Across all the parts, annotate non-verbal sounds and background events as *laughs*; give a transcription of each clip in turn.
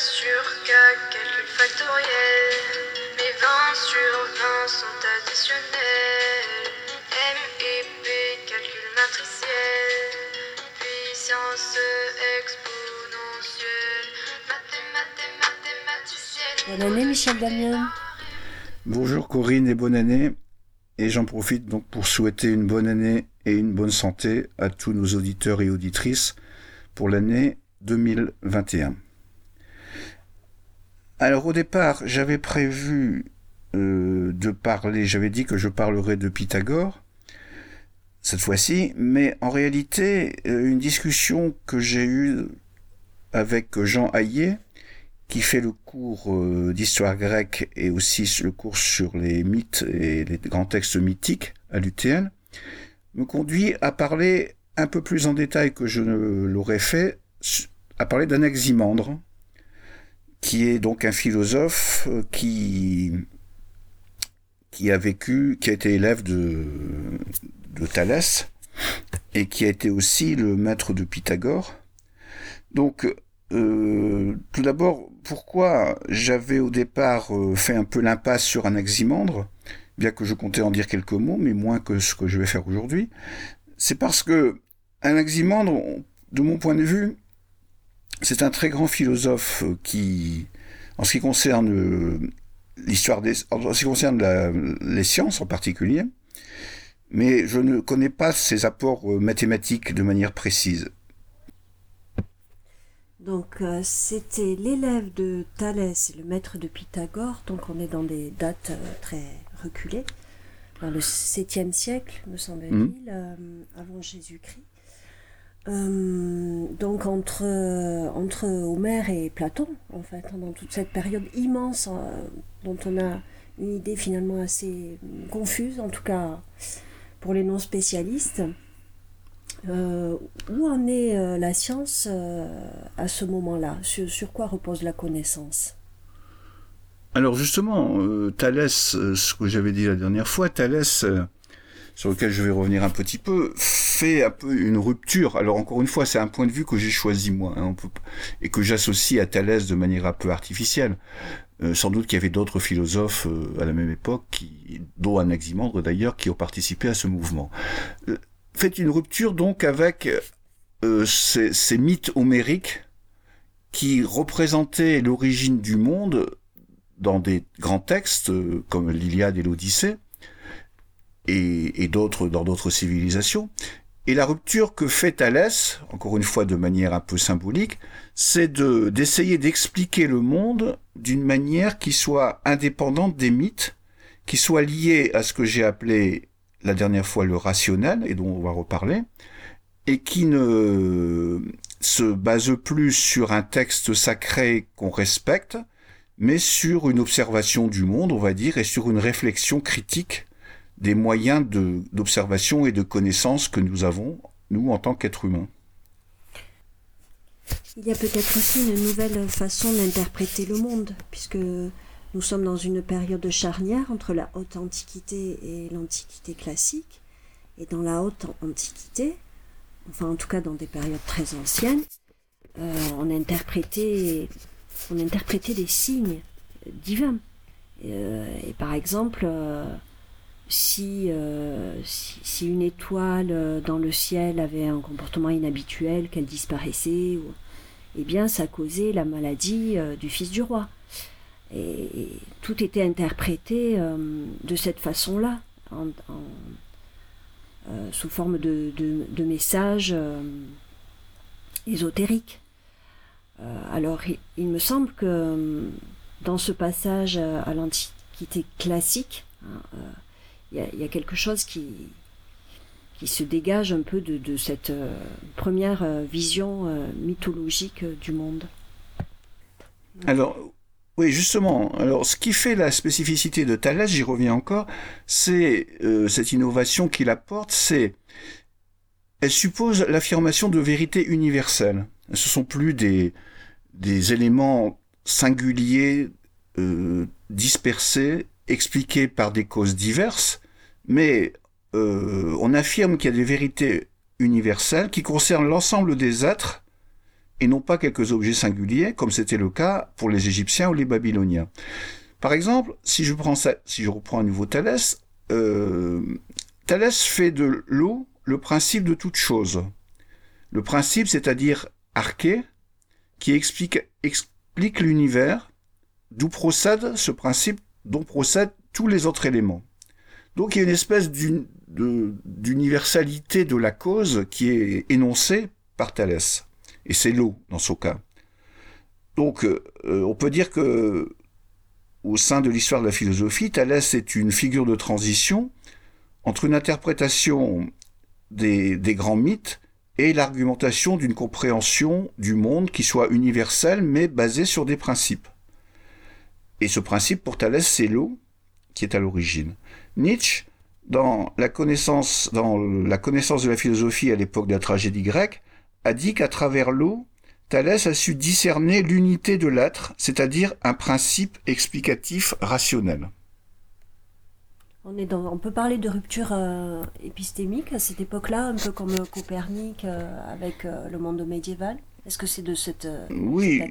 sur K, calcul factoriel. Mes 20 sur 20 sont additionnels. M et P, calcul matriciel. Puissance exponentielle. Mathématicienne. Bonne année, Michel Damien. Bonjour Corinne et bonne année. Et j'en profite donc pour souhaiter une bonne année et une bonne santé à tous nos auditeurs et auditrices pour l'année 2021. Alors au départ, j'avais prévu euh, de parler, j'avais dit que je parlerais de Pythagore cette fois-ci, mais en réalité, euh, une discussion que j'ai eue avec Jean Hayet, qui fait le cours euh, d'histoire grecque et aussi le cours sur les mythes et les grands textes mythiques à l'UTN, me conduit à parler un peu plus en détail que je ne l'aurais fait, à parler d'Anaximandre, qui est donc un philosophe euh, qui, a vécu, qui a été élève de, de Thalès, et qui a été aussi le maître de Pythagore. Donc, euh, tout d'abord, pourquoi j'avais au départ euh, fait un peu l'impasse sur Anaximandre, bien que je comptais en dire quelques mots, mais moins que ce que je vais faire aujourd'hui, c'est parce que Anaximandre, de mon point de vue, c'est un très grand philosophe qui, en ce qui concerne euh, l'histoire des, en ce qui concerne les sciences en particulier, mais je ne connais pas ses apports mathématiques de manière précise. Donc euh, c'était l'élève de Thalès et le maître de Pythagore, donc on est dans des dates euh, très reculées, dans le 7e siècle, me semble-t-il, euh, avant Jésus-Christ. Euh, donc entre, entre Homère et Platon, en fait, hein, dans toute cette période immense euh, dont on a une idée finalement assez confuse, en tout cas pour les non-spécialistes. Euh, où en est euh, la science à ce moment-là? Sur, quoi repose la connaissance? Alors justement, Thalès, ce que j'avais dit la dernière fois, Thalès, sur lequel je vais revenir un petit peu, fait un peu une rupture. Alors encore une fois, c'est un point de vue que j'ai choisi moi, hein, et que j'associe à Thalès de manière un peu artificielle. Euh, sans doute qu'il y avait d'autres philosophes euh, à la même époque, dont Anaximandre d'ailleurs, qui ont participé à ce mouvement. Euh, fait une rupture donc avec euh, ces, mythes homériques qui représentaient l'origine du monde dans des grands textes comme l'Iliade et l'Odyssée et, et d'autres dans d'autres civilisations. Et la rupture que fait Thalès, encore une fois de manière un peu symbolique, c'est de d'essayer d'expliquer le monde d'une manière qui soit indépendante des mythes, qui soit liée à ce que j'ai appelé la dernière fois le rationnel et dont on va reparler, et qui ne se base plus sur un texte sacré qu'on respecte, mais sur une observation du monde, on va dire, et sur une réflexion critique des moyens d'observation et de connaissance que nous avons, nous, en tant qu'êtres humains. Il y a peut-être aussi une nouvelle façon d'interpréter le monde, puisque nous sommes dans une période charnière entre la haute antiquité et l'antiquité classique. Et dans la haute antiquité, enfin en tout cas dans des périodes très anciennes, euh, on interprétait, on interprétait des signes divins. Euh, et par exemple, euh, si, euh, si, une étoile euh, dans le ciel avait un comportement inhabituel, qu'elle disparaissait, eh bien ça causait la maladie euh, du fils du roi. Et, tout était interprété de cette façon-là, sous forme de, messages ésotériques. Alors il, me semble que dans ce passage à l'Antiquité classique, hein, y, y a quelque chose qui, qui se dégage un peu de, de cette euh, première euh, vision euh, mythologique du monde. Alors, oui, justement. Alors, ce qui fait la spécificité de Thalès, j'y reviens encore, c'est cette innovation qu'il apporte, c'est elle suppose l'affirmation de vérité universelle. Ce sont plus des des éléments singuliers, dispersés, expliqués par des causes diverses, mais euh, on affirme qu'il y a des vérités universelles qui concernent l'ensemble des êtres et non pas quelques objets singuliers, comme c'était le cas pour les Égyptiens ou les Babyloniens. Par exemple, si je, reprends à nouveau Thalès, euh, Thalès fait de l'eau le principe de toute chose. Le principe, c'est-à-dire arché, qui explique l'univers, d'où procède ce principe, dont procèdent tous les autres éléments. Donc il y a une espèce d'universalité de la cause qui est énoncée par Thalès. Et c'est l'eau dans ce cas. Donc euh, on peut dire que au sein de l'histoire de la philosophie, Thalès est une figure de transition entre une interprétation des grands mythes et l'argumentation d'une compréhension du monde qui soit universelle mais basée sur des principes. Et ce principe, pour Thalès, c'est l'eau qui est à l'origine. Nietzsche, dans la connaissance, dans la connaissance de la philosophie à l'époque de la tragédie grecque, a dit qu'à travers l'eau, Thalès a su discerner l'unité de l'être, c'est-à-dire un principe explicatif rationnel. On, peut parler de rupture euh, épistémique à cette époque-là, un peu comme Copernic euh, avec euh, le monde médiéval? Est-ce que c'est de cette, oui,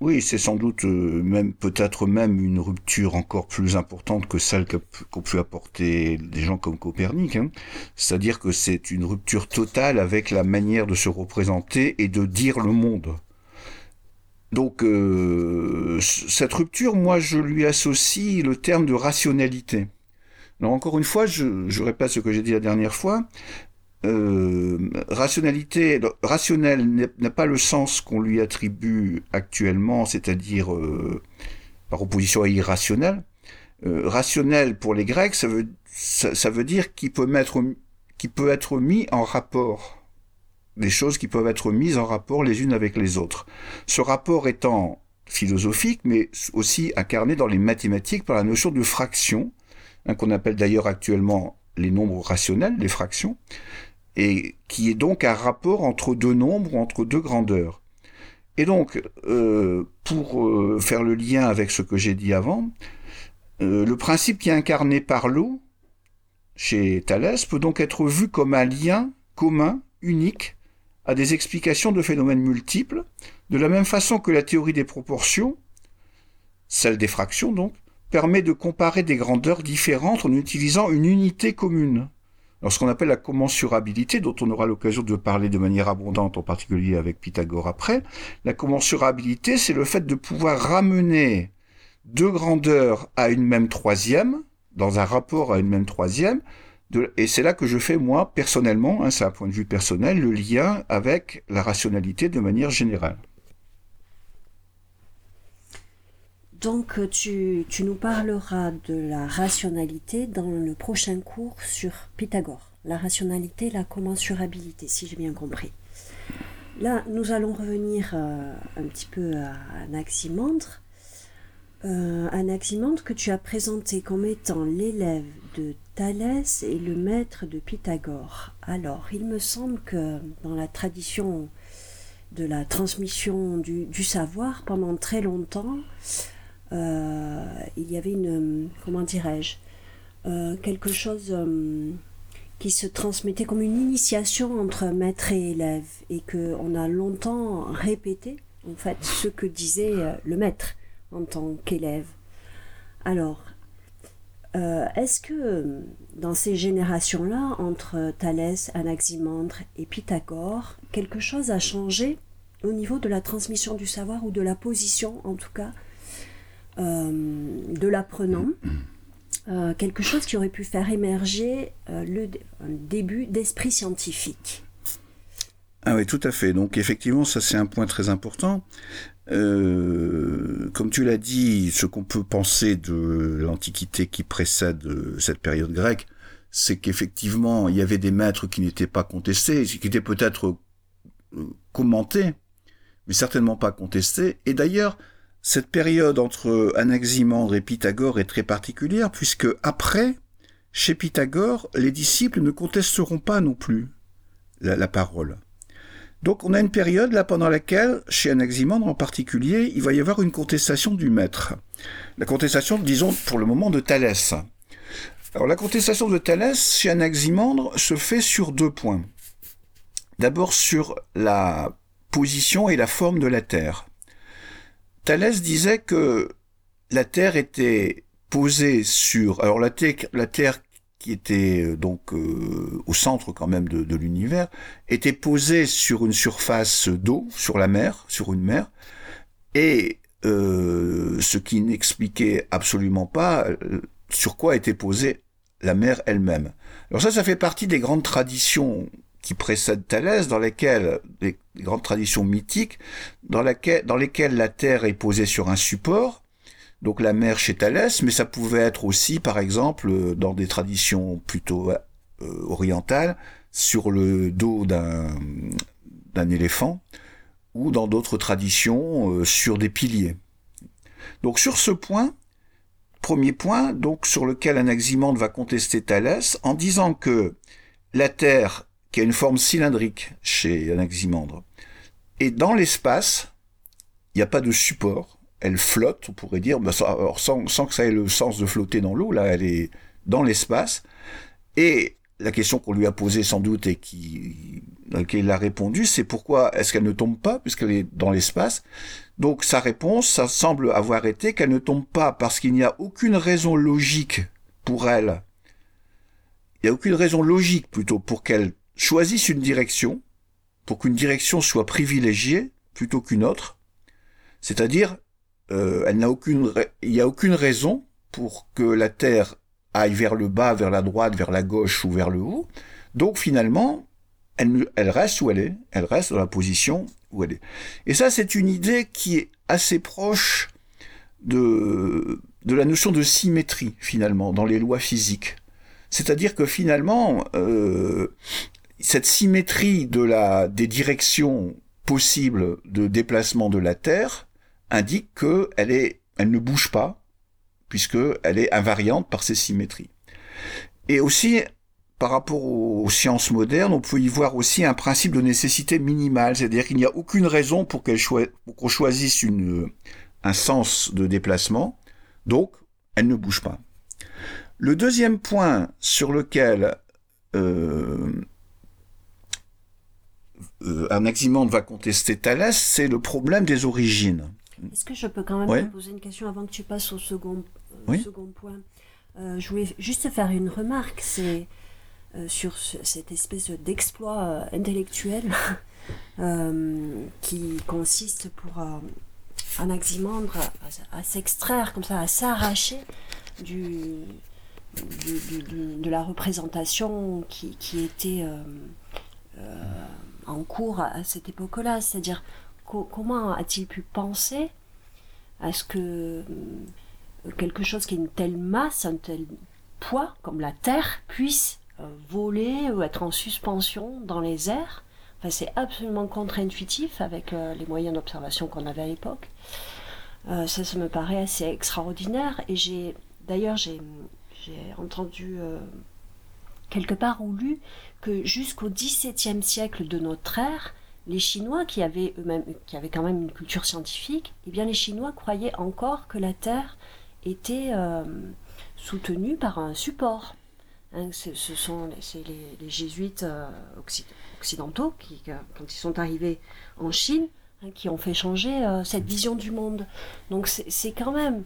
oui, c'est sans doute même peut-être même une rupture encore plus importante que celle qu'ont pu apporter des gens comme Copernic. Hein. C'est-à-dire que c'est une rupture totale avec la manière de se représenter et de dire le monde. Donc euh, cette rupture, moi, je lui associe le terme de rationalité. Alors encore une fois, je, je répète ce que j'ai dit la dernière fois. Euh, rationalité, rationnel n'a pas le sens qu'on lui attribue actuellement, c'est-à-dire euh, par opposition à irrationnel. Euh, rationnel pour les Grecs, ça veut, dire qu'il peut être mis en rapport. Des choses qui peuvent être mises en rapport les unes avec les autres. Ce rapport étant philosophique, mais aussi incarné dans les mathématiques par la notion de fraction, hein, qu'on appelle d'ailleurs actuellement les nombres rationnels, les fractions, et qui est donc un rapport entre deux nombres ou entre deux grandeurs. Et donc, euh, pour euh, faire le lien avec ce que j'ai dit avant, euh, le principe qui est incarné par l'eau, chez Thalès, peut donc être vu comme un lien commun, unique, à des explications de phénomènes multiples, de la même façon que la théorie des proportions, celle des fractions donc, permet de comparer des grandeurs différentes en utilisant une unité commune. Alors, ce qu'on appelle la commensurabilité, dont on aura l'occasion de parler de manière abondante, en particulier avec Pythagore après, la commensurabilité, c'est le fait de pouvoir ramener deux grandeurs à une même troisième, dans un rapport à une même troisième, et c'est là que je fais, moi, personnellement, hein, c'est un point de vue personnel, le lien avec la rationalité de manière générale. Donc tu, nous parleras de la rationalité dans le prochain cours sur Pythagore. La rationalité, la commensurabilité, si j'ai bien compris. Là, nous allons revenir euh, un petit peu à Anaximandre. Euh, Anaximandre que tu as présenté comme étant l'élève de Thalès et le maître de Pythagore. Alors, il me semble que dans la tradition de la transmission du savoir, pendant très longtemps, euh, il y avait une, comment dirais-je, euh, quelque chose euh, qui se transmettait comme une initiation entre maître et élève et que on a longtemps répété en fait ce que disait le maître en tant qu'élève. Alors, est-ce que dans ces générations-là, entre Thalès, Anaximandre et Pythagore, quelque chose a changé au niveau de la transmission du savoir ou de la position en tout cas de l'apprenant, euh, quelque chose qui aurait pu faire émerger euh, le début d'esprit scientifique. Ah oui, tout à fait. Donc effectivement, ça c'est un point très important. comme tu l'as dit, ce qu'on peut penser de l'Antiquité qui précède cette période grecque, c'est qu'effectivement, il y avait des maîtres qui n'étaient pas contestés, qui étaient peut-être commentés, mais certainement pas contestés. Et d'ailleurs, cette période entre Anaximandre et Pythagore est très particulière puisque après, chez Pythagore, les disciples ne contesteront pas non plus la, parole. Donc on a une période là pendant laquelle, chez Anaximandre en particulier, il va y avoir une contestation du maître. La contestation, disons, pour le moment, de Thalès. Alors la contestation de Thalès chez Anaximandre se fait sur deux points. D'abord sur la position et la forme de la Terre. Thalès disait que la Terre était posée sur... Alors la Terre, qui était euh, donc euh, au centre quand même de, l'univers, était posée sur une surface d'eau, sur la mer, sur une mer, et euh, ce qui n'expliquait absolument pas sur quoi était posée la mer elle-même. Alors ça, ça fait partie des grandes traditions qui précèdent Thalès, dans lesquelles, les grandes traditions mythiques, dans, lesquelles la Terre est posée sur un support, donc la mer chez Thalès, mais ça pouvait être aussi, par exemple, dans des traditions plutôt euh, orientales, sur le dos d'un d'un éléphant, ou dans d'autres traditions euh, sur des piliers. Donc sur ce point, premier point, donc sur lequel Anaximandre va contester Thalès, en disant que la Terre, qui a une forme cylindrique chez Anaximandre, est dans l'espace, il n'y a pas de support, elle flotte, on pourrait dire, alors sans, sans, que ça ait le sens de flotter dans l'eau, là, elle est dans l'espace. Et la question qu'on lui a posée sans doute et qui, dans laquelle a répondu, c'est pourquoi est-ce qu'elle ne tombe pas puisqu'elle est dans l'espace? Donc sa réponse, ça semble avoir été qu'elle ne tombe pas parce qu'il n'y a aucune raison logique pour elle. Il n'y a aucune raison logique plutôt pour qu'elle choisisse une direction, pour qu'une direction soit privilégiée plutôt qu'une autre. C'est-à-dire, euh, il n'y a aucune raison pour que la Terre aille vers le bas, vers la droite, vers la gauche ou vers le haut. Donc finalement, elle, reste où elle est, elle reste dans la position où elle est. Et ça, c'est une idée qui est assez proche de, de la notion de symétrie, finalement, dans les lois physiques. C'est-à-dire que finalement, euh, cette symétrie des directions possibles de déplacement de la Terre indique qu'elle est, elle ne bouge pas, puisqu'elle est invariante par ses symétries. Et aussi, par rapport aux sciences modernes, on peut y voir aussi un principe de nécessité minimale, c'est-à-dire qu'il n'y a aucune raison pour qu'on choi choisisse un sens de déplacement, donc elle ne bouge pas. Le deuxième point sur lequel euh, euh, Anaximandre va contester Thalès, c'est le problème des origines. Est-ce que je peux quand même ouais. te poser une question avant que tu passes au second, euh, oui. second point? Euh, Je voulais juste faire une remarque, c'est euh, sur ce, cette espèce d'exploit intellectuel *laughs* qui consiste pour Anaximandre à, à s'extraire comme ça, à s'arracher du, du, du, de la représentation qui, qui était en cours à cette époque-là, c'est-à-dire comment a-t-il pu penser à ce que euh, quelque chose qui a une telle masse, un tel poids, comme la Terre, puisse euh, voler ou être en suspension dans les airs? Enfin, C'est absolument contre-intuitif avec euh, les moyens d'observation qu'on avait à l'époque. ça, ça me paraît assez extraordinaire. Et j'ai, d'ailleurs, j'ai, j'ai entendu quelque part ou lu que jusqu'au XVIIe siècle de notre ère, les Chinois qui avaient qui avaient quand même une culture scientifique, eh bien les Chinois croyaient encore que la Terre était euh, soutenue par un support. Hein, ce sont les, les, jésuites euh, occidentaux qui, quand ils sont arrivés en Chine, hein, qui ont fait changer euh, cette vision du monde. Donc c'est quand même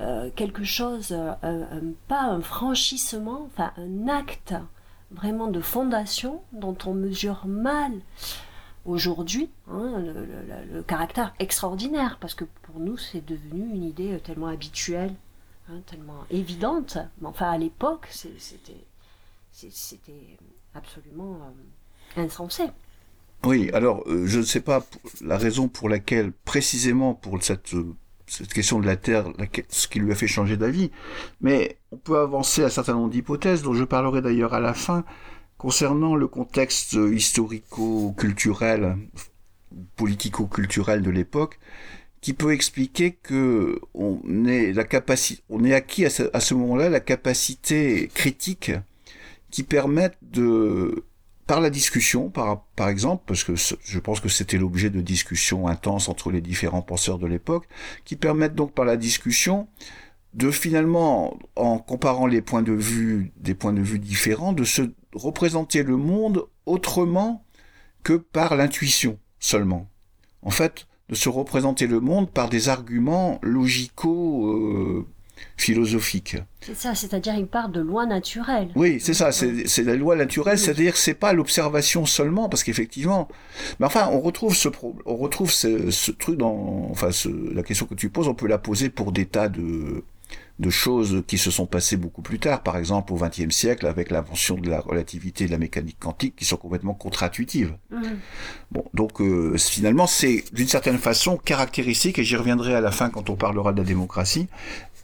euh, quelque chose, un, un, pas un franchissement, enfin un acte vraiment de fondation dont on mesure mal aujourd'hui hein, le, caractère extraordinaire, parce que pour nous c'est devenu une idée tellement habituelle, hein, tellement évidente, mais enfin à l'époque c'était absolument euh, insensé. Oui, alors euh, je ne sais pas la raison pour laquelle précisément pour cette, cette question de la Terre, ce qui lui a fait changer d'avis, mais on peut avancer un certain nombre d'hypothèses dont je parlerai d'ailleurs à la fin. Concernant le contexte historico-culturel, politico-culturel de l'époque, qui peut expliquer que on est la capacité, on est acquis à ce, ce moment-là la capacité critique qui permettent de, par la discussion, par, exemple, parce que je pense que c'était l'objet de discussions intenses entre les différents penseurs de l'époque, qui permettent donc par la discussion de finalement, en comparant les points de vue, des points de vue différents, de se représenter le monde autrement que par l'intuition seulement. en fait, de se représenter le monde par des arguments logico philosophiques. C'est ça, c'est-à-dire il part de lois naturelles. Oui, c'est ça, c'est la loi naturelle, c'est-à-dire que c'est pas l'observation seulement, parce qu'effectivement, mais enfin, on retrouve ce on retrouve ce, truc dans, enfin, la question que tu poses, on peut la poser pour des tas de de choses qui se sont passées beaucoup plus tard, par exemple au XXe siècle avec l'invention de la relativité et de la mécanique quantique, qui sont complètement contre-intuitives. Mmh. Bon, donc euh, finalement, c'est d'une certaine façon caractéristique, et j'y reviendrai à la fin quand on parlera de la démocratie,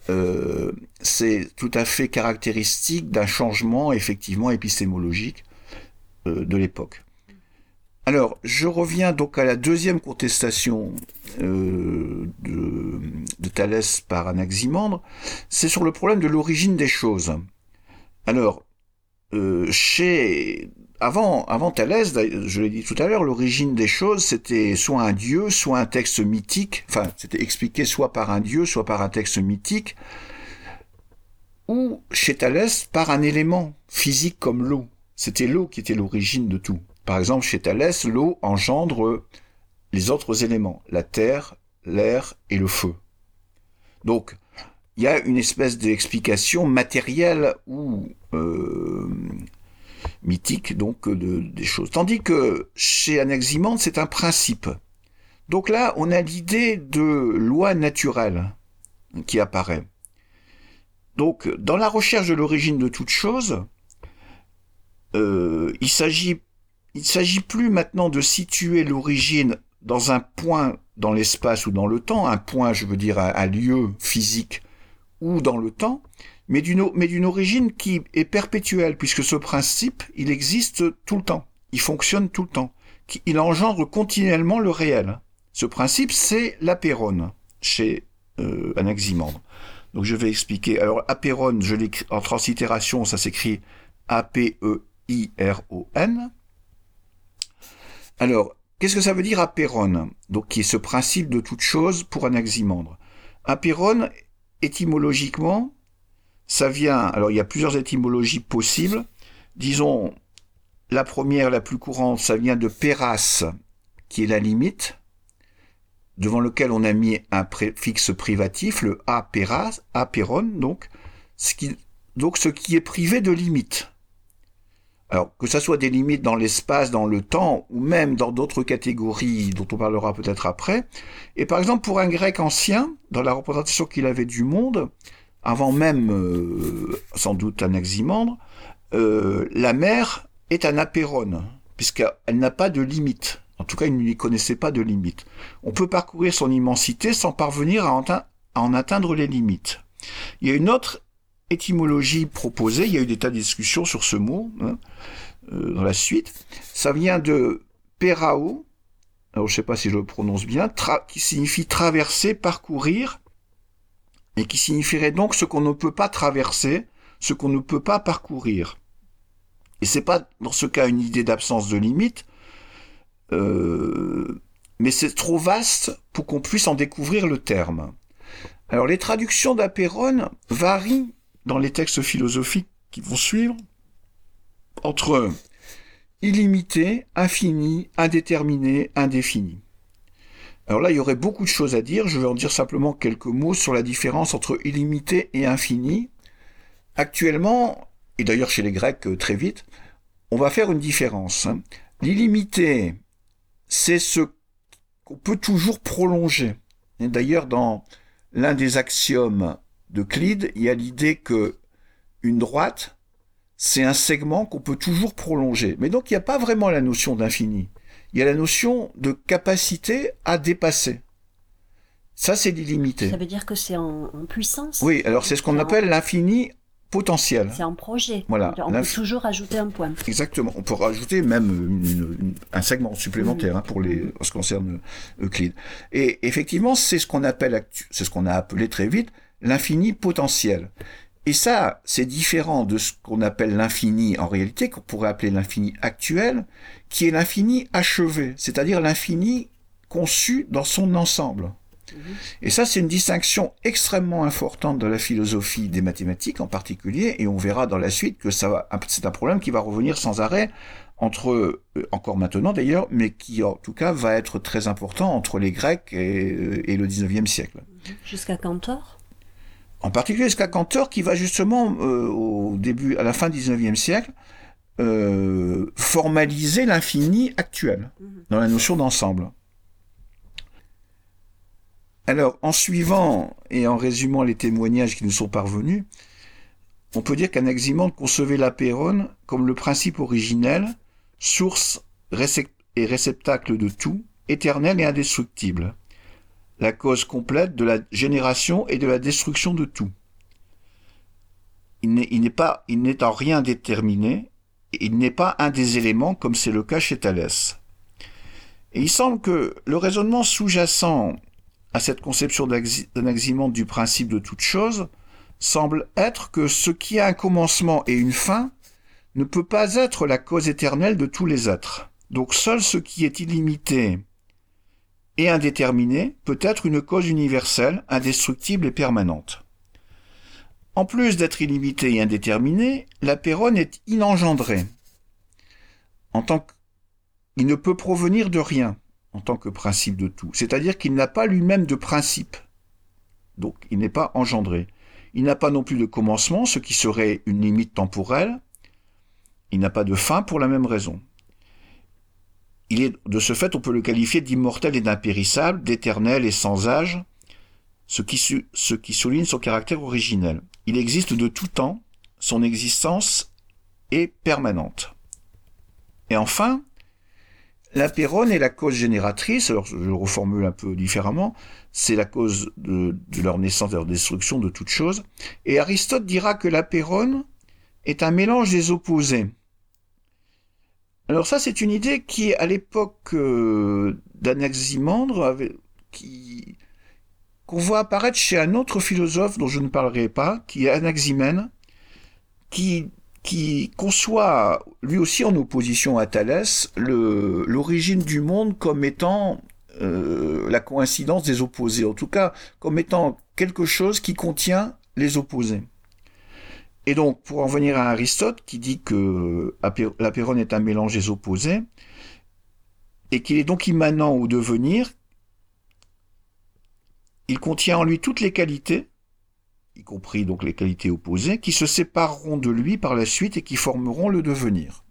euh, c'est tout à fait caractéristique d'un changement effectivement épistémologique euh, de l'époque. Alors, je reviens donc à la deuxième contestation euh, de, de, Thalès par Anaximandre, c'est sur le problème de l'origine des choses. Alors, chez avant, avant Thalès, je l'ai dit tout à l'heure, l'origine des choses, c'était soit un dieu, soit un texte mythique, enfin, c'était expliqué soit par un dieu, soit par un texte mythique, ou chez Thalès, par un élément physique comme l'eau. C'était l'eau qui était l'origine de tout. Par exemple, chez Thalès, l'eau engendre les autres éléments, la terre, l'air et le feu. Donc, il y a une espèce d'explication matérielle ou mythique donc de, des choses. Tandis que chez Anaximandre, c'est un principe. Donc là, on a l'idée de loi naturelle qui apparaît. Donc, dans la recherche de l'origine de toute chose, euh, il s'agit il s'agit plus maintenant de situer l'origine dans un point dans l'espace ou dans le temps, un point, je veux dire, un lieu physique ou dans le temps, mais d'une, origine qui est perpétuelle, puisque ce principe, il existe tout le temps, il fonctionne tout le temps, il engendre continuellement le réel. Ce principe, c'est l'apérone chez euh, Anaximandre. Donc je vais expliquer. Alors apérone, je l'écris en translittération, ça s'écrit A-P-E-I-R-O-N. Alors, qu'est-ce que ça veut dire apérone? Donc qui est ce principe de toute chose pour Anaximandre. Apérone, étymologiquement, ça vient, alors il y a plusieurs étymologies possibles. Disons, la première, la plus courante, ça vient de péras, qui est la limite, devant lequel on a mis un préfixe privatif, le a péras, apéron, donc, ce qui, donc ce qui est privé de limite. Alors, que ça soit des limites dans l'espace, dans le temps, ou même dans d'autres catégories dont on parlera peut-être après. Et par exemple, pour un grec ancien, dans la représentation qu'il avait du monde, avant même euh, sans doute Anaximandre, euh, la mer est un apérone, puisqu'elle n'a pas de limite. En tout cas, il n'y connaissait pas de limite. On peut parcourir son immensité sans parvenir à, en atteindre les limites. Il y a une autre étymologie proposée, il y a eu des tas de discussions sur ce mot hein, euh, dans la suite. Ça vient de perao, je ne sais pas si je le prononce bien, qui signifie traverser, parcourir, et qui signifierait donc ce qu'on ne peut pas traverser, ce qu'on ne peut pas parcourir. Et c'est pas dans ce cas une idée d'absence de limite, euh, mais c'est trop vaste pour qu'on puisse en découvrir le terme. Alors les traductions d'Apéron varient dans les textes philosophiques qui vont suivre entre illimité, infini, indéterminé, indéfini. Alors là, il y aurait beaucoup de choses à dire. Je vais en dire simplement quelques mots sur la différence entre illimité et infini. Actuellement, et d'ailleurs chez les Grecs euh, très vite, on va faire une différence. Hein. L'illimité, c'est ce qu'on peut toujours prolonger. D'ailleurs, dans l'un des axiomes d'Euclide, il y a l'idée que une droite, c'est un segment qu'on peut toujours prolonger. Mais donc, il n'y a pas vraiment la notion d'infini il y a la notion de capacité à dépasser. Ça, c'est l'illimité. Ça veut dire que c'est en, puissance Oui, alors c'est ce qu'on appelle l'infini potentiel. C'est un projet. Voilà. On peut toujours ajouter un point. Exactement. On peut rajouter même un segment supplémentaire hein, pour les, en ce qui concerne Euclide. Et effectivement, c'est ce qu'on appelle, c'est ce qu'on a appelé très vite l'infini potentiel. Et ça, c'est différent de ce qu'on appelle l'infini en réalité, qu'on pourrait appeler l'infini actuel, qui est l'infini achevé, c'est-à-dire l'infini conçu dans son ensemble. Et ça, c'est une distinction extrêmement importante de la philosophie des mathématiques en particulier, et on verra dans la suite que ça c'est un problème qui va revenir sans arrêt entre euh, encore maintenant d'ailleurs, mais qui en tout cas va être très important entre les Grecs et, euh, et le 19e siècle. Jusqu'à Cantor? En particulier jusqu'à Cantor, qui va justement, euh, au début, à la fin du XIXe siècle, euh, formaliser l'infini actuel dans la notion d'ensemble. Alors, en suivant et en résumant les témoignages qui nous sont parvenus, on peut dire qu'Anaximandre concevait l'apérone comme le principe originel, source et réceptacle de tout, éternel et indestructible la cause complète de la génération et de la destruction de tout. Il n'est pas, il n'est en rien déterminé, il n'est pas un des éléments comme c'est le cas chez Thalès. Et il semble que le raisonnement sous-jacent à cette conception d'Anaximandre du principe de toute chose semble être que ce qui a un commencement et une fin ne peut pas être la cause éternelle de tous les êtres. Donc seul ce qui est illimité et indéterminé peut être une cause universelle, indestructible et permanente. En plus d'être illimité et indéterminé, la péronne est inengendrée. En tant Il ne peut provenir de rien en tant que principe de tout, c'est-à-dire qu'il n'a pas lui-même de principe. Donc il n'est pas engendré. Il n'a pas non plus de commencement, ce qui serait une limite temporelle. Il n'a pas de fin pour la même raison il est, de ce fait, on peut le qualifier d'immortel et d'impérissable, d'éternel et sans âge, ce qui, souligne son caractère originel. Il existe de tout temps, son existence est permanente. Et enfin, la péronne est la cause génératrice, alors je le reformule un peu différemment, c'est la cause de, leur naissance et de leur destruction de toute chose. Et Aristote dira que la péronne est un mélange des opposés. Alors ça, c'est une idée qui, à l'époque euh, d'Anaximandre, qui qu'on voit apparaître chez un autre philosophe dont je ne parlerai pas, qui est Anaximène, qui, conçoit, lui aussi en opposition à Thalès, l'origine du monde comme étant euh, la coïncidence des opposés, en tout cas comme étant quelque chose qui contient les opposés. Et donc, pour en venir à Aristote, qui dit que l'apéron est un mélange des opposés, et qu'il est donc immanent au devenir, il contient en lui toutes les qualités, y compris donc les qualités opposées, qui se sépareront de lui par la suite et qui formeront le devenir.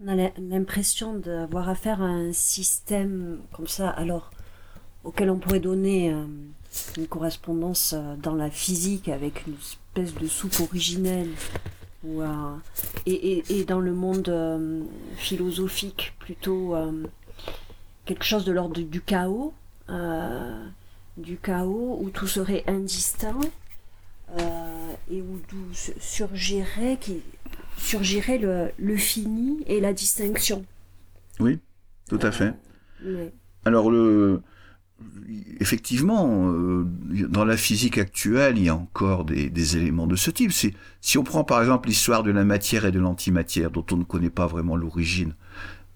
On a l'impression d'avoir affaire à un système comme ça, alors auquel on pourrait donner euh, une correspondance euh, dans la physique avec une espèce de soupe originelle ou, euh, et, dans le monde euh, philosophique plutôt quelque chose de l'ordre du chaos du chaos où tout serait indistinct et où surgirait qui surgirait le, le, fini et la distinction. Oui tout à fait. Alors le effectivement, euh, dans la physique actuelle, il y a encore des, éléments de ce type. Si on prend par exemple l'histoire de la matière et de l'antimatière, dont on ne connaît pas vraiment l'origine,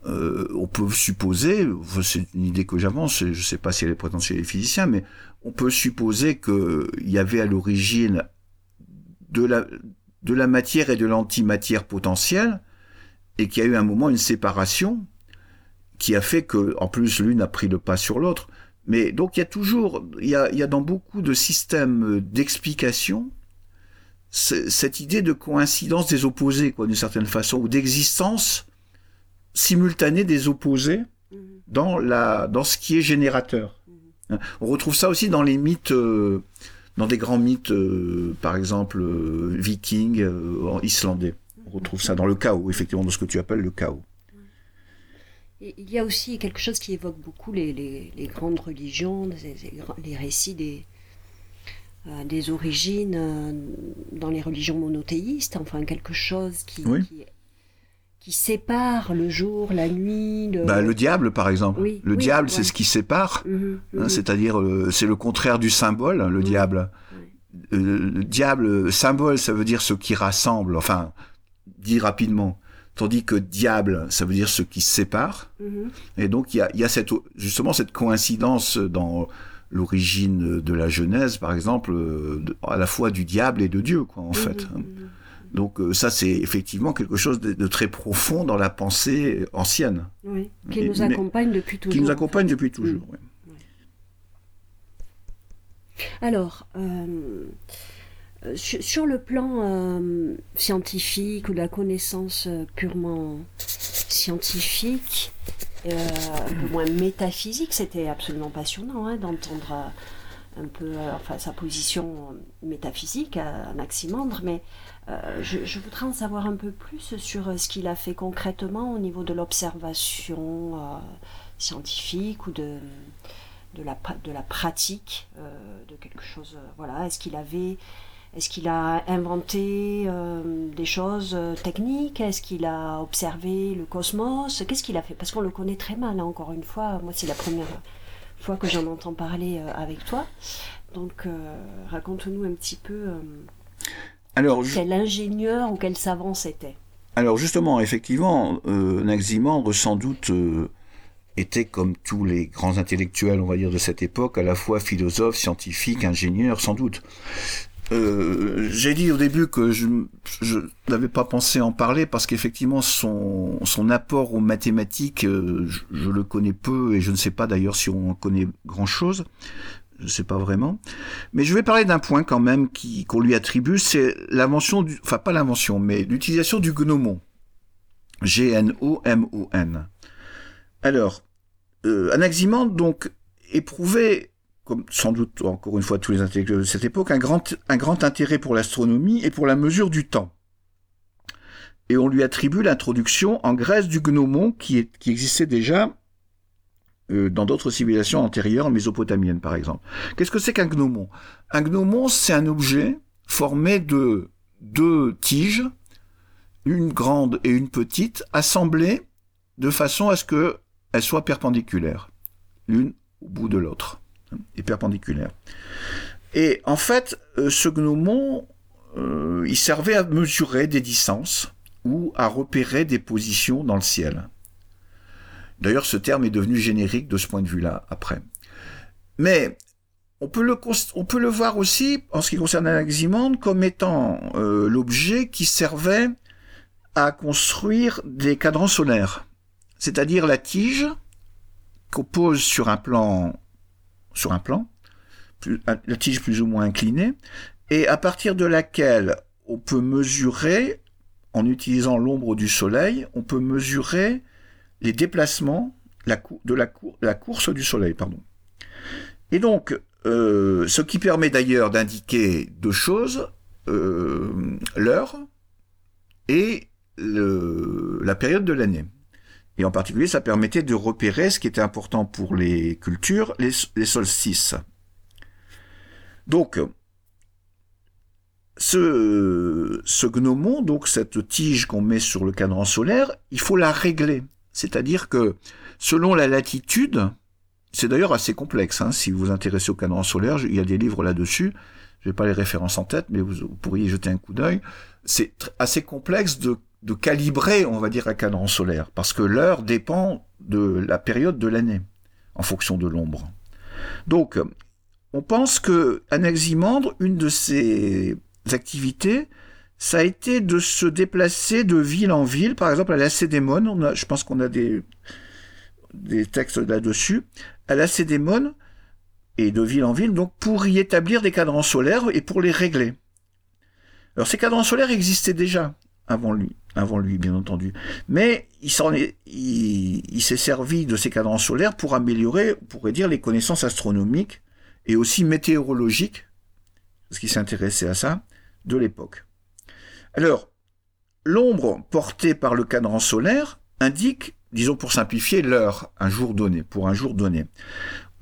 euh, on peut supposer, c'est une idée que j'avance, je ne sais pas si elle est présente chez les physiciens, mais on peut supposer qu'il y avait à l'origine de la, de la matière et de l'antimatière potentielle, et qu'il y a eu un moment une séparation qui a fait que, en plus, l'une a pris le pas sur l'autre. Mais donc il y a toujours, il y a, il y a dans beaucoup de systèmes d'explication cette idée de coïncidence des opposés, quoi, d'une certaine façon, ou d'existence simultanée des opposés mhm. dans la, dans ce qui est générateur. Mhm. Hein. On retrouve ça aussi dans les mythes, euh, dans des grands mythes, euh, par exemple euh, vikings, islandais. On retrouve ça dans le chaos, effectivement, dans ce que tu appelles le chaos il y a aussi quelque chose qui évoque beaucoup les, grandes religions, les, récits des, euh, des origines euh, dans les religions monothéistes, enfin quelque chose qui, qui, sépare le jour, la nuit. Le, bah, le diable, par exemple. le diable, c'est ce qui sépare, mhm, hein, mhm. c'est-à-dire euh, c'est le contraire du symbole, le mhm. diable. le diable, symbole, ça veut dire ce qui rassemble, enfin, dit rapidement. Tandis que diable, ça veut dire ce qui se sépare. Mm-hmm. Et donc, il y a, cette, justement cette coïncidence dans l'origine de la Genèse, par exemple, à la fois du diable et de Dieu, quoi, en mm-hmm. fait. Donc euh, ça, c'est effectivement quelque chose de, très profond dans la pensée ancienne. Oui, qui nous accompagne depuis toujours. Qui nous accompagne depuis toujours, oui. Alors, euh, sur, le plan euh, scientifique ou de la connaissance purement scientifique, un peu moins métaphysique, c'était absolument passionnant hein, d'entendre un peu enfin, sa position métaphysique à Anaximandre, mais euh, je, voudrais en savoir un peu plus sur euh, ce qu'il a fait concrètement au niveau de l'observation euh, scientifique ou de, de, la, de la pratique de quelque chose. voilà, est-ce qu'il avait. Est-ce qu'il a inventé des choses techniques? Est-ce qu'il a observé le cosmos? Qu'est-ce qu'il a fait? Parce qu'on le connaît très mal, hein, encore une fois. Moi, c'est la première fois que j'en entends parler avec toi. Donc, raconte-nous un petit peu alors, quel ingénieur ou quel savant c'était Alors justement, effectivement, euh, Naximandre sans doute euh, était comme tous les grands intellectuels, on va dire, de cette époque, à la fois philosophe, scientifique, ingénieur, sans doute. Euh, j'ai dit au début que je, n'avais pas pensé en parler parce qu'effectivement son, son apport aux mathématiques, euh, je, je, le connais peu et je ne sais pas d'ailleurs si on en connaît grand chose je sais pas vraiment. Mais je vais parler d'un point quand même qui qu'on lui attribue, c'est l'invention du, enfin pas l'invention, mais l'utilisation du gnomon. G-N-O-M-O-N. Alors, euh, Anaximandre donc éprouvait, comme sans doute encore une fois tous les intellectuels de cette époque, un grand, intérêt pour l'astronomie et pour la mesure du temps. Et on lui attribue l'introduction en Grèce du gnomon qui existait déjà euh, dans d'autres civilisations antérieures, mésopotamiennes par exemple. Qu'est-ce que c'est qu'un gnomon? Un gnomon, c'est un objet formé de deux tiges, une grande et une petite, assemblées de façon à ce qu'elles soient perpendiculaires, l'une au bout de l'autre, et perpendiculaires. Et en fait, euh, ce gnomon, euh, il servait à mesurer des distances ou à repérer des positions dans le ciel. D'ailleurs, ce terme est devenu générique de ce point de vue-là après. Mais on peut, le, on peut le voir aussi, en ce qui concerne Anaximandre, comme étant euh, l'objet qui servait à construire des cadrans solaires. C'est-à-dire la tige qu'on pose sur un plan, sur un plan, la tige plus ou moins inclinée, et à partir de laquelle on peut mesurer, en utilisant l'ombre du soleil, on peut mesurer les déplacements de la, course du Soleil. Pardon. Et donc, euh, ce qui permet d'ailleurs d'indiquer deux choses, euh, l'heure et la période de l'année. Et en particulier, ça permettait de repérer ce qui était important pour les cultures, les, solstices. Donc, ce, gnomon, donc cette tige qu'on met sur le cadran solaire, il faut la régler. C'est-à-dire que selon la latitude, c'est d'ailleurs assez complexe, hein, si vous vous intéressez au cadran solaire, il y a des livres là-dessus, je n'ai pas les références en tête, mais vous, pourriez jeter un coup d'œil. C'est assez complexe de, calibrer, on va dire, un cadran solaire, parce que l'heure dépend de la période de l'année, en fonction de l'ombre. Donc, on pense que Anaximandre, une de ses activités, ça a été de se déplacer de ville en ville, par exemple à Lacédémone, on je pense qu'on a des, des textes là-dessus, à Lacédémone, et de ville en ville, donc pour y établir des cadrans solaires et pour les régler. Alors ces cadrans solaires existaient déjà avant lui, avant lui bien entendu, mais il s'en est, il, s'est servi de ces cadrans solaires pour améliorer, on pourrait dire, les connaissances astronomiques et aussi météorologiques, parce qu'il s'intéressait à ça, de l'époque. Alors, l'ombre portée par le cadran solaire indique, disons pour simplifier, l'heure, un jour donné, pour un jour donné.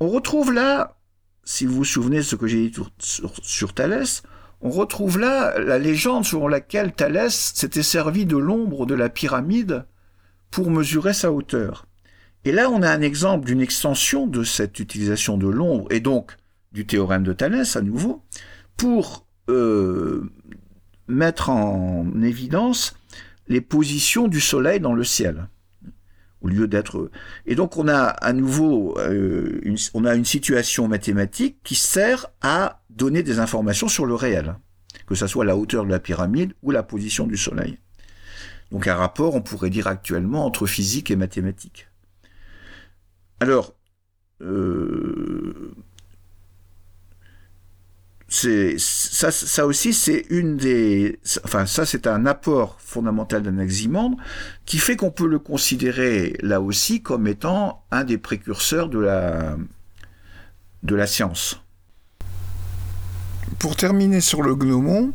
On retrouve là, si vous vous souvenez de ce que j'ai dit sur, Thalès, on retrouve là la légende selon laquelle Thalès s'était servi de l'ombre de la pyramide pour mesurer sa hauteur. Et là, on a un exemple d'une extension de cette utilisation de l'ombre, et donc du théorème de Thalès à nouveau, pour euh, mettre en évidence les positions du Soleil dans le ciel au lieu d'être et donc on a à nouveau euh, une, on a une situation mathématique qui sert à donner des informations sur le réel que ce soit la hauteur de la pyramide ou la position du Soleil. Donc un rapport, on pourrait dire actuellement, entre physique et mathématiques. Alors, euh, ça aussi, c'est une des, enfin ça, c'est un apport fondamental d'Anaximandre qui fait qu'on peut le considérer là aussi comme étant un des précurseurs de la de la science. Pour terminer sur le gnomon,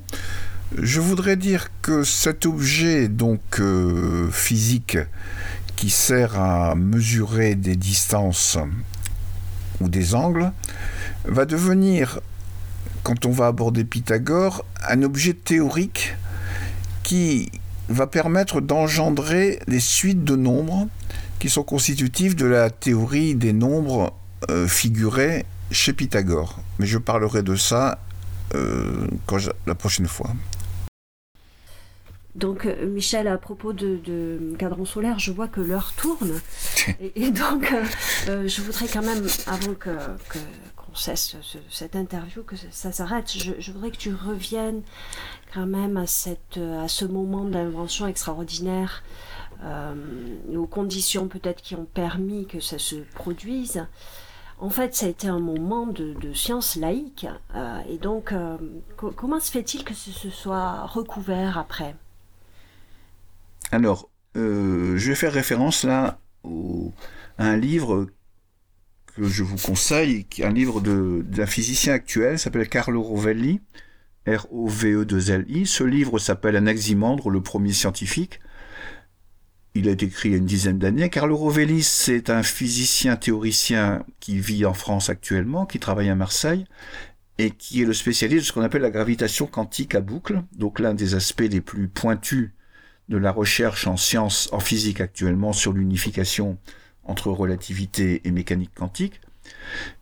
je voudrais dire que cet objet donc euh, physique qui sert à mesurer des distances ou des angles va devenir quand on va aborder Pythagore, un objet théorique qui va permettre d'engendrer les suites de nombres qui sont constitutifs de la théorie des nombres euh, figurés chez Pythagore. Mais je parlerai de ça euh, la prochaine fois. Donc, euh, Michel, à propos de, de, cadran solaire, je vois que l'heure tourne. *laughs* et, donc, je voudrais quand même, avant que, cesse cette interview, que ça s'arrête. Je, voudrais que tu reviennes quand même à, cette, à ce moment d'invention extraordinaire, euh, aux conditions peut-être qui ont permis que ça se produise. En fait, ça a été un moment de, science laïque. Euh, et donc, euh, comment se fait-il que ce, soit recouvert après? Alors, je vais faire référence là à un livre que je vous conseille, un livre d'un physicien actuel, s'appelle Carlo Rovelli, R-O-V-E-2-L-I. Ce livre s'appelle Anaximandre, le premier scientifique. Il a été écrit il y a une dizaine d'années. Carlo Rovelli, c'est un physicien théoricien qui vit en France actuellement, qui travaille à Marseille, et qui est le spécialiste de ce qu'on appelle la gravitation quantique à boucle, donc l'un des aspects les plus pointus de la recherche en sciences, en physique actuellement sur l'unification entre relativité et mécanique quantique.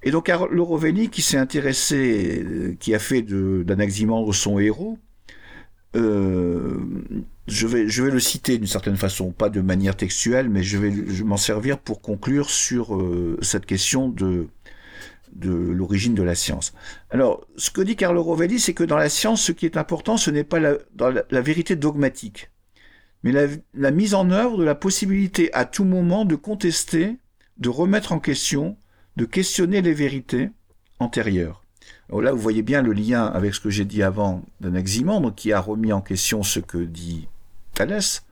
Et donc le Rovelli, qui s'est intéressé, euh, qui a fait d'Anaximandre son héros, euh, je, vais, je vais le citer d'une certaine façon, pas de manière textuelle, mais je vais m'en servir pour conclure sur euh, cette question de, de l'origine de la science. Alors, ce que dit Carlo Rovelli, c'est que dans la science, ce qui est important, ce n'est pas la vérité dogmatique mais la, mise en œuvre de la possibilité à tout moment de contester, de remettre en question, de questionner les vérités antérieures. Alors là, vous voyez bien le lien avec ce que j'ai dit avant d'Anaximandre, qui a remis en question ce que dit Thalès.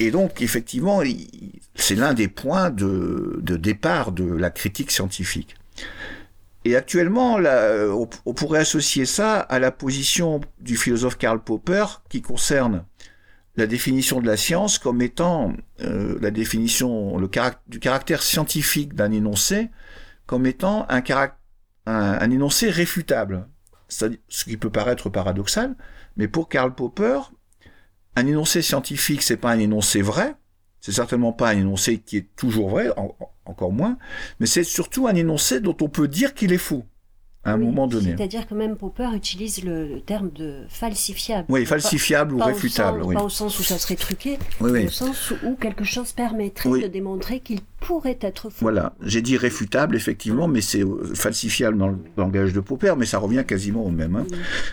Et donc, effectivement, c'est l'un des points de, départ de la critique scientifique. Et actuellement, on pourrait associer ça à la position du philosophe Karl Popper qui concerne la définition de la science comme étant euh, la définition le du caractère scientifique d'un énoncé comme étant un, un, énoncé réfutable. Ce qui peut paraître paradoxal, mais pour Karl Popper, un énoncé scientifique, c'est pas un énoncé vrai, c'est certainement pas un énoncé qui est toujours vrai, encore moins, mais c'est surtout un énoncé dont on peut dire qu'il est faux à un moment donné. C'est-à-dire que même Popper utilise le, terme de falsifiable. Oui, falsifiable ou réfutable. Pas au sens où ça serait truqué, mais au sens où quelque chose permettrait de démontrer qu'il pourrait être faux. Voilà, j'ai dit réfutable effectivement, mais c'est euh, falsifiable dans le langage de Popper, mais ça revient quasiment au même. Hein.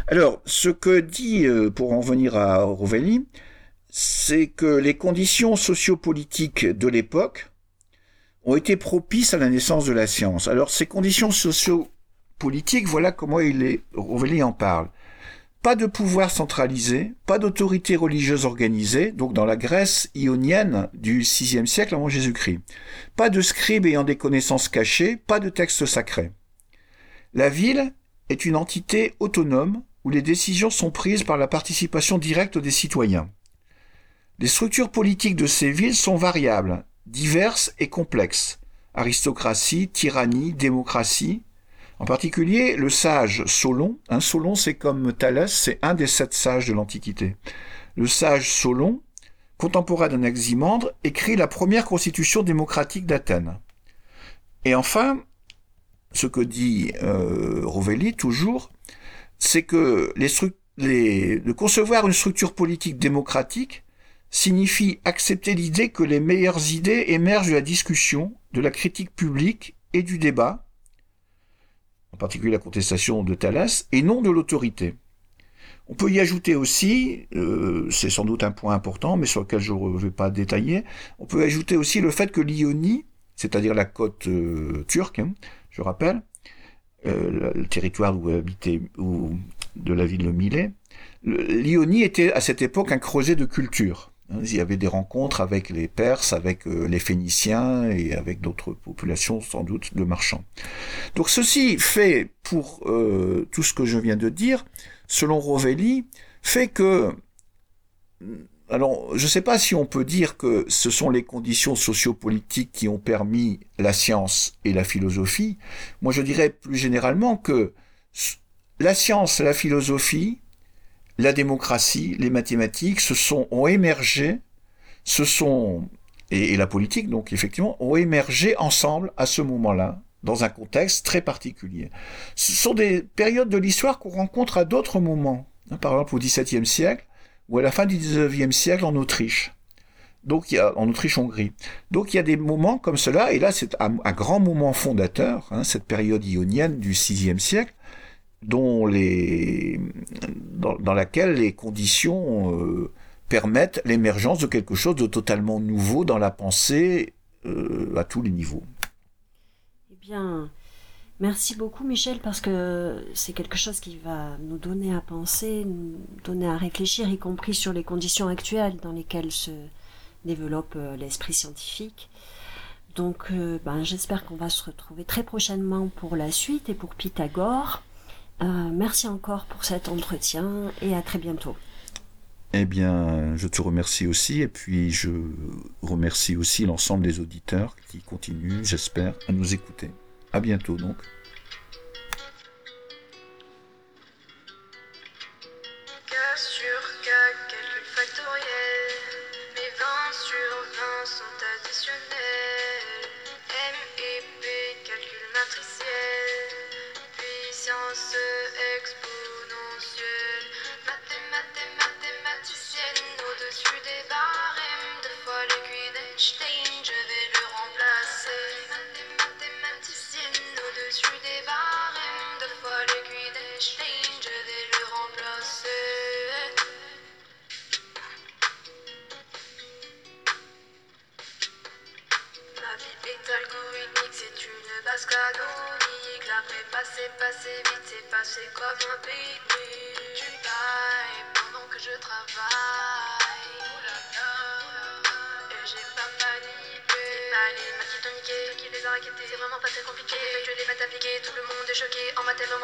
Alors, ce que dit, euh, pour en venir à Rovelli, c'est que les conditions sociopolitiques de l'époque ont été propices à la naissance de la science. Alors, ces conditions socio voilà comment il est, Rovelli en parle. Pas de pouvoir centralisé, pas d'autorité religieuse organisée, donc dans la Grèce ionienne du VIe siècle avant Jésus-Christ. Pas de scribes ayant des connaissances cachées, pas de textes sacrés. La ville est une entité autonome où les décisions sont prises par la participation directe des citoyens. Les structures politiques de ces villes sont variables, diverses et complexes. Aristocratie, tyrannie, démocratie, en particulier, le sage Solon. Un Solon, c'est comme Thalès, c'est un des sept sages de l'Antiquité. Le sage Solon, contemporain d'Anaximandre, écrit la première constitution démocratique d'Athènes. Et enfin, ce que dit euh, Rovelli toujours, c'est que de concevoir une structure politique démocratique signifie accepter l'idée que les meilleures idées émergent de la discussion, de la critique publique et du débat, particulier la contestation de Thalès, et non de l'autorité. On peut y ajouter aussi, euh, c'est sans doute un point important, mais sur lequel je ne vais pas détailler, on peut ajouter aussi le fait que l'Ionie, c'est-à-dire la côte euh, turque, hein, je rappelle, euh, le territoire où habitait, de la ville de Milet, l'Ionie était à cette époque un creuset de culture. Il y avait des rencontres avec les Perses, avec les Phéniciens et avec d'autres populations sans doute de marchands. Donc ceci fait pour tout ce que je viens de dire selon Rovelli, fait que alors, je ne sais pas si on peut dire que ce sont les conditions sociopolitiques qui ont permis la science et la philosophie. Moi, je dirais plus généralement que la science, la philosophie, la démocratie, les mathématiques, se sont ont émergé, ce sont et, la politique, donc effectivement, ont émergé ensemble à ce moment-là, dans un contexte très particulier. Ce sont des périodes de l'histoire qu'on rencontre à d'autres moments, hein, par exemple au XVIIe siècle ou à la fin du XIXe siècle en Autriche. Donc en Autriche-Hongrie. Donc il y a des moments comme cela, et là c'est un, grand moment fondateur, hein, cette période ionienne du VIe siècle, dont les, dans, laquelle les conditions euh, permettent l'émergence de quelque chose de totalement nouveau dans la pensée euh, à tous les niveaux merci beaucoup Michel parce que c'est quelque chose qui va nous donner à penser, nous donner à réfléchir, y compris sur les conditions actuelles dans lesquelles se développe euh, l'esprit scientifique. Donc ben, j'espère qu'on va se retrouver très prochainement pour la suite et pour Pythagore. Euh, merci encore pour cet entretien et à très bientôt. Eh bien, je te remercie aussi et puis je remercie aussi l'ensemble des auditeurs qui continuent, j'espère, à nous écouter. À bientôt donc. Danger